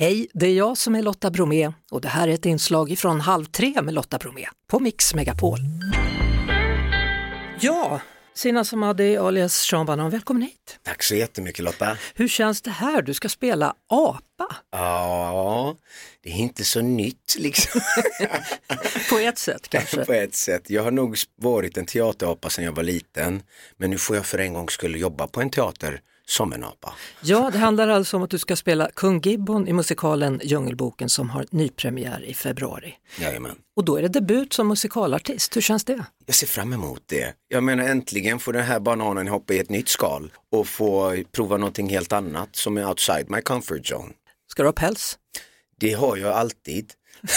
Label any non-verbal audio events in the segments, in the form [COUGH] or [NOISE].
Hej, det är jag som är Lotta Bromé och det här är ett inslag från Halv tre med Lotta Bromé på Mix Megapol. Ja, Sina Samadi alias Sean Banan, välkommen hit. Tack så jättemycket Lotta. Hur känns det här? Du ska spela apa. Ja, det är inte så nytt liksom. [LAUGHS] På ett sätt kanske. [LAUGHS] På ett sätt. Jag har nog varit en teaterapa sedan jag var liten. Men nu får jag för en gång skulle jobba på en teater som en apa. Ja, det handlar alltså om att du ska spela kung Gibbon i musikalen Djungelboken som har nypremiär i februari. Jajamän. Och då är det debut som musikalartist, hur känns det? Jag ser fram emot det. Jag menar äntligen får den här bananen hoppa i ett nytt skal och få prova någonting helt annat som är outside my comfort zone. Ska du ha päls? Det har jag alltid. [LAUGHS]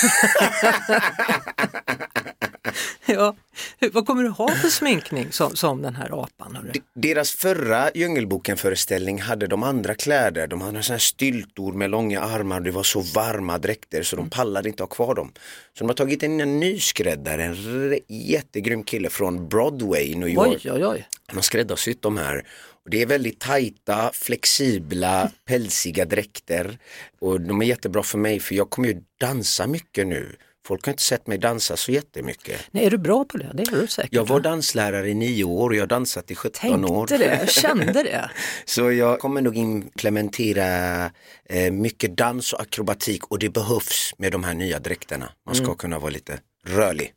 ja. [LAUGHS] Vad kommer du ha för sminkning som, som den här apan? Hörru? Deras förra Djungelboken-föreställning hade de andra kläder. De hade sådana här styltor med långa armar och det var så varma dräkter så de pallade inte ha kvar dem. Så de har tagit in en ny skräddare, en jättegrym kille från Broadway i New York. Oj, oj, oj. Han har skräddarsytt de här. Det är väldigt tajta, flexibla, pälsiga dräkter. Och de är jättebra för mig för jag kommer ju dansa mycket nu. Folk har inte sett mig dansa så jättemycket. Nej, är du bra på det? Det är du säkert. Jag var danslärare i nio år och jag har dansat i 17 Tänkte år. det, jag [LAUGHS] kände det. så jag kommer nog implementera eh, mycket dans och akrobatik och det behövs med de här nya dräkterna. Man ska Mm. kunna vara lite rörlig.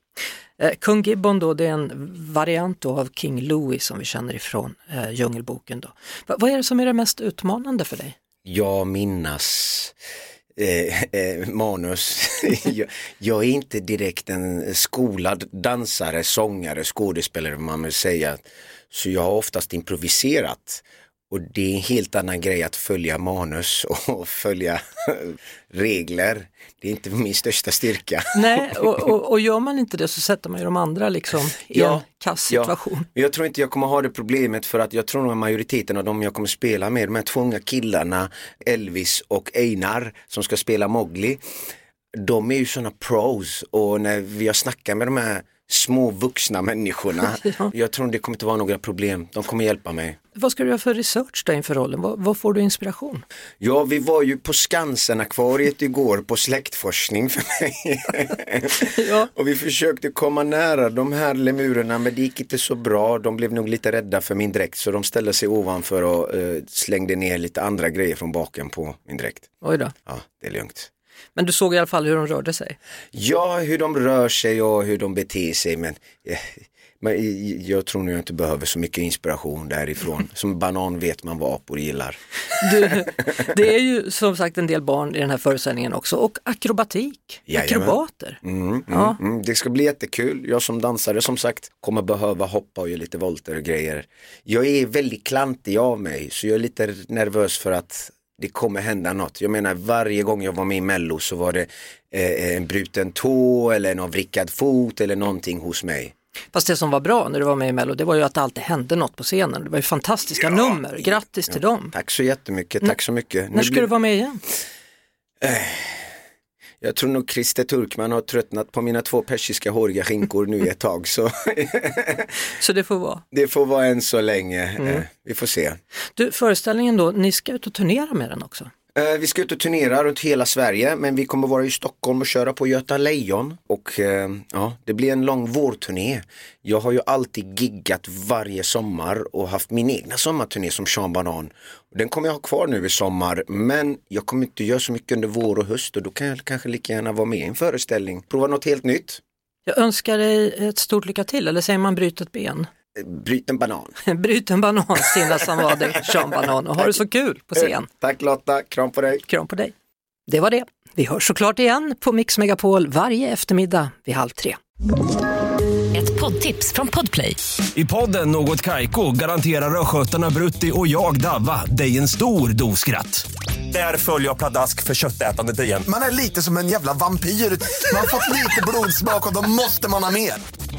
Eh, Kung Gibbon då, det är en variant av King Louis som vi känner ifrån eh, Djungelboken. Då. Va, vad är det som är det mest utmanande för dig? Jag minnas eh, eh, manus. [LAUGHS] jag, jag är inte direkt en skolad dansare, sångare, skådespelare vad man vill säga. Så jag har oftast improviserat. Och det är en helt annan grej att följa manus [LAUGHS] och följa [LAUGHS] regler. Det är inte min största styrka. Nej, och, [LAUGHS] och, och gör man inte det så sätter man ju de andra liksom i en kass situation. Ja. Jag tror inte jag kommer ha det problemet för att jag tror nog att majoriteten av dem jag kommer spela med, de här två unga killarna, Elvis och Einar som ska spela Mowgli, de är ju sådana pros och när vi har snackat med de här små vuxna människorna, Ja. jag tror det kommer inte vara några problem, de kommer hjälpa mig. Vad ska du göra för research då inför rollen? Vad, vad får du inspiration? Ja, vi var ju på Skansen-akvariet igår på släktforskning för mig. [LAUGHS] Ja. Och vi försökte komma nära de här lemurerna men det gick inte så bra. De blev nog lite rädda för min dräkt så de ställde sig ovanför och eh, slängde ner lite andra grejer från baken på min dräkt. Oj då. Ja, det är lugnt. Men du såg i alla fall hur de rörde sig? Ja, hur de rör sig och hur de beter sig men, eh, men jag tror nog jag inte behöver så mycket inspiration därifrån. [LAUGHS] Som banan vet man vad apor gillar. [LAUGHS] Du, det är ju som sagt en del barn i den här föreställningen också och akrobatik, Jajamän. akrobater. Mm, mm, Ja. mm. Det ska bli jättekul. Jag som dansare som sagt kommer behöva hoppa och göra lite volter och grejer. Jag är väldigt klantig av mig så jag är lite nervös för att det kommer hända något. Jag menar varje gång jag var med i mello så var det eh, en bruten tå eller en avrickad fot eller någonting hos mig. Fast det som var bra när du var med i Mello, det var ju att det alltid hände något på scenen. Det var ju fantastiska nummer, grattis till dem. Tack så jättemycket, tack så mycket. När Nu ska blir- du vara med igen? Jag tror nog Christer Turkman har tröttnat på mina två persiska håriga skinkor nu ett tag så [LAUGHS] Så det får vara. det får vara än så länge. Mm. Eh, Vi får se. Du, föreställningen då, ni ska ut och turnera med den också. Eh, Vi ska ut och turnera runt hela Sverige men vi kommer vara i Stockholm och köra på Göta Lejon och eh, ja, det blir en lång vårturné. Jag har ju alltid giggat varje sommar och haft min egna sommarturné som Sean Banan. Den kommer jag ha kvar nu i sommar men jag kommer inte göra så mycket under vår och höst och då kan jag kanske lika gärna vara med i en föreställning. Prova något helt nytt. Jag önskar dig ett stort lycka till, eller säger man bryt ett ben? Bryt en banan. [LAUGHS] Bryt en banan, Stina Samadi, Sean Banan och ha det så kul på scen. Eh, Tack Lotta, kram på dig. Kram på dig. Det var det. Vi hörs såklart igen på Mix Megapol varje eftermiddag vid halv tre. Ett poddtips från Podplay. I podden Något Kaiko garanterar östgötarna Brutti och jag, Davva, dig en stor dos skratt. Där följer jag pladask för köttätandet igen. Man är lite som en jävla vampyr. Man har fått lite blodsmak och då måste man ha mer.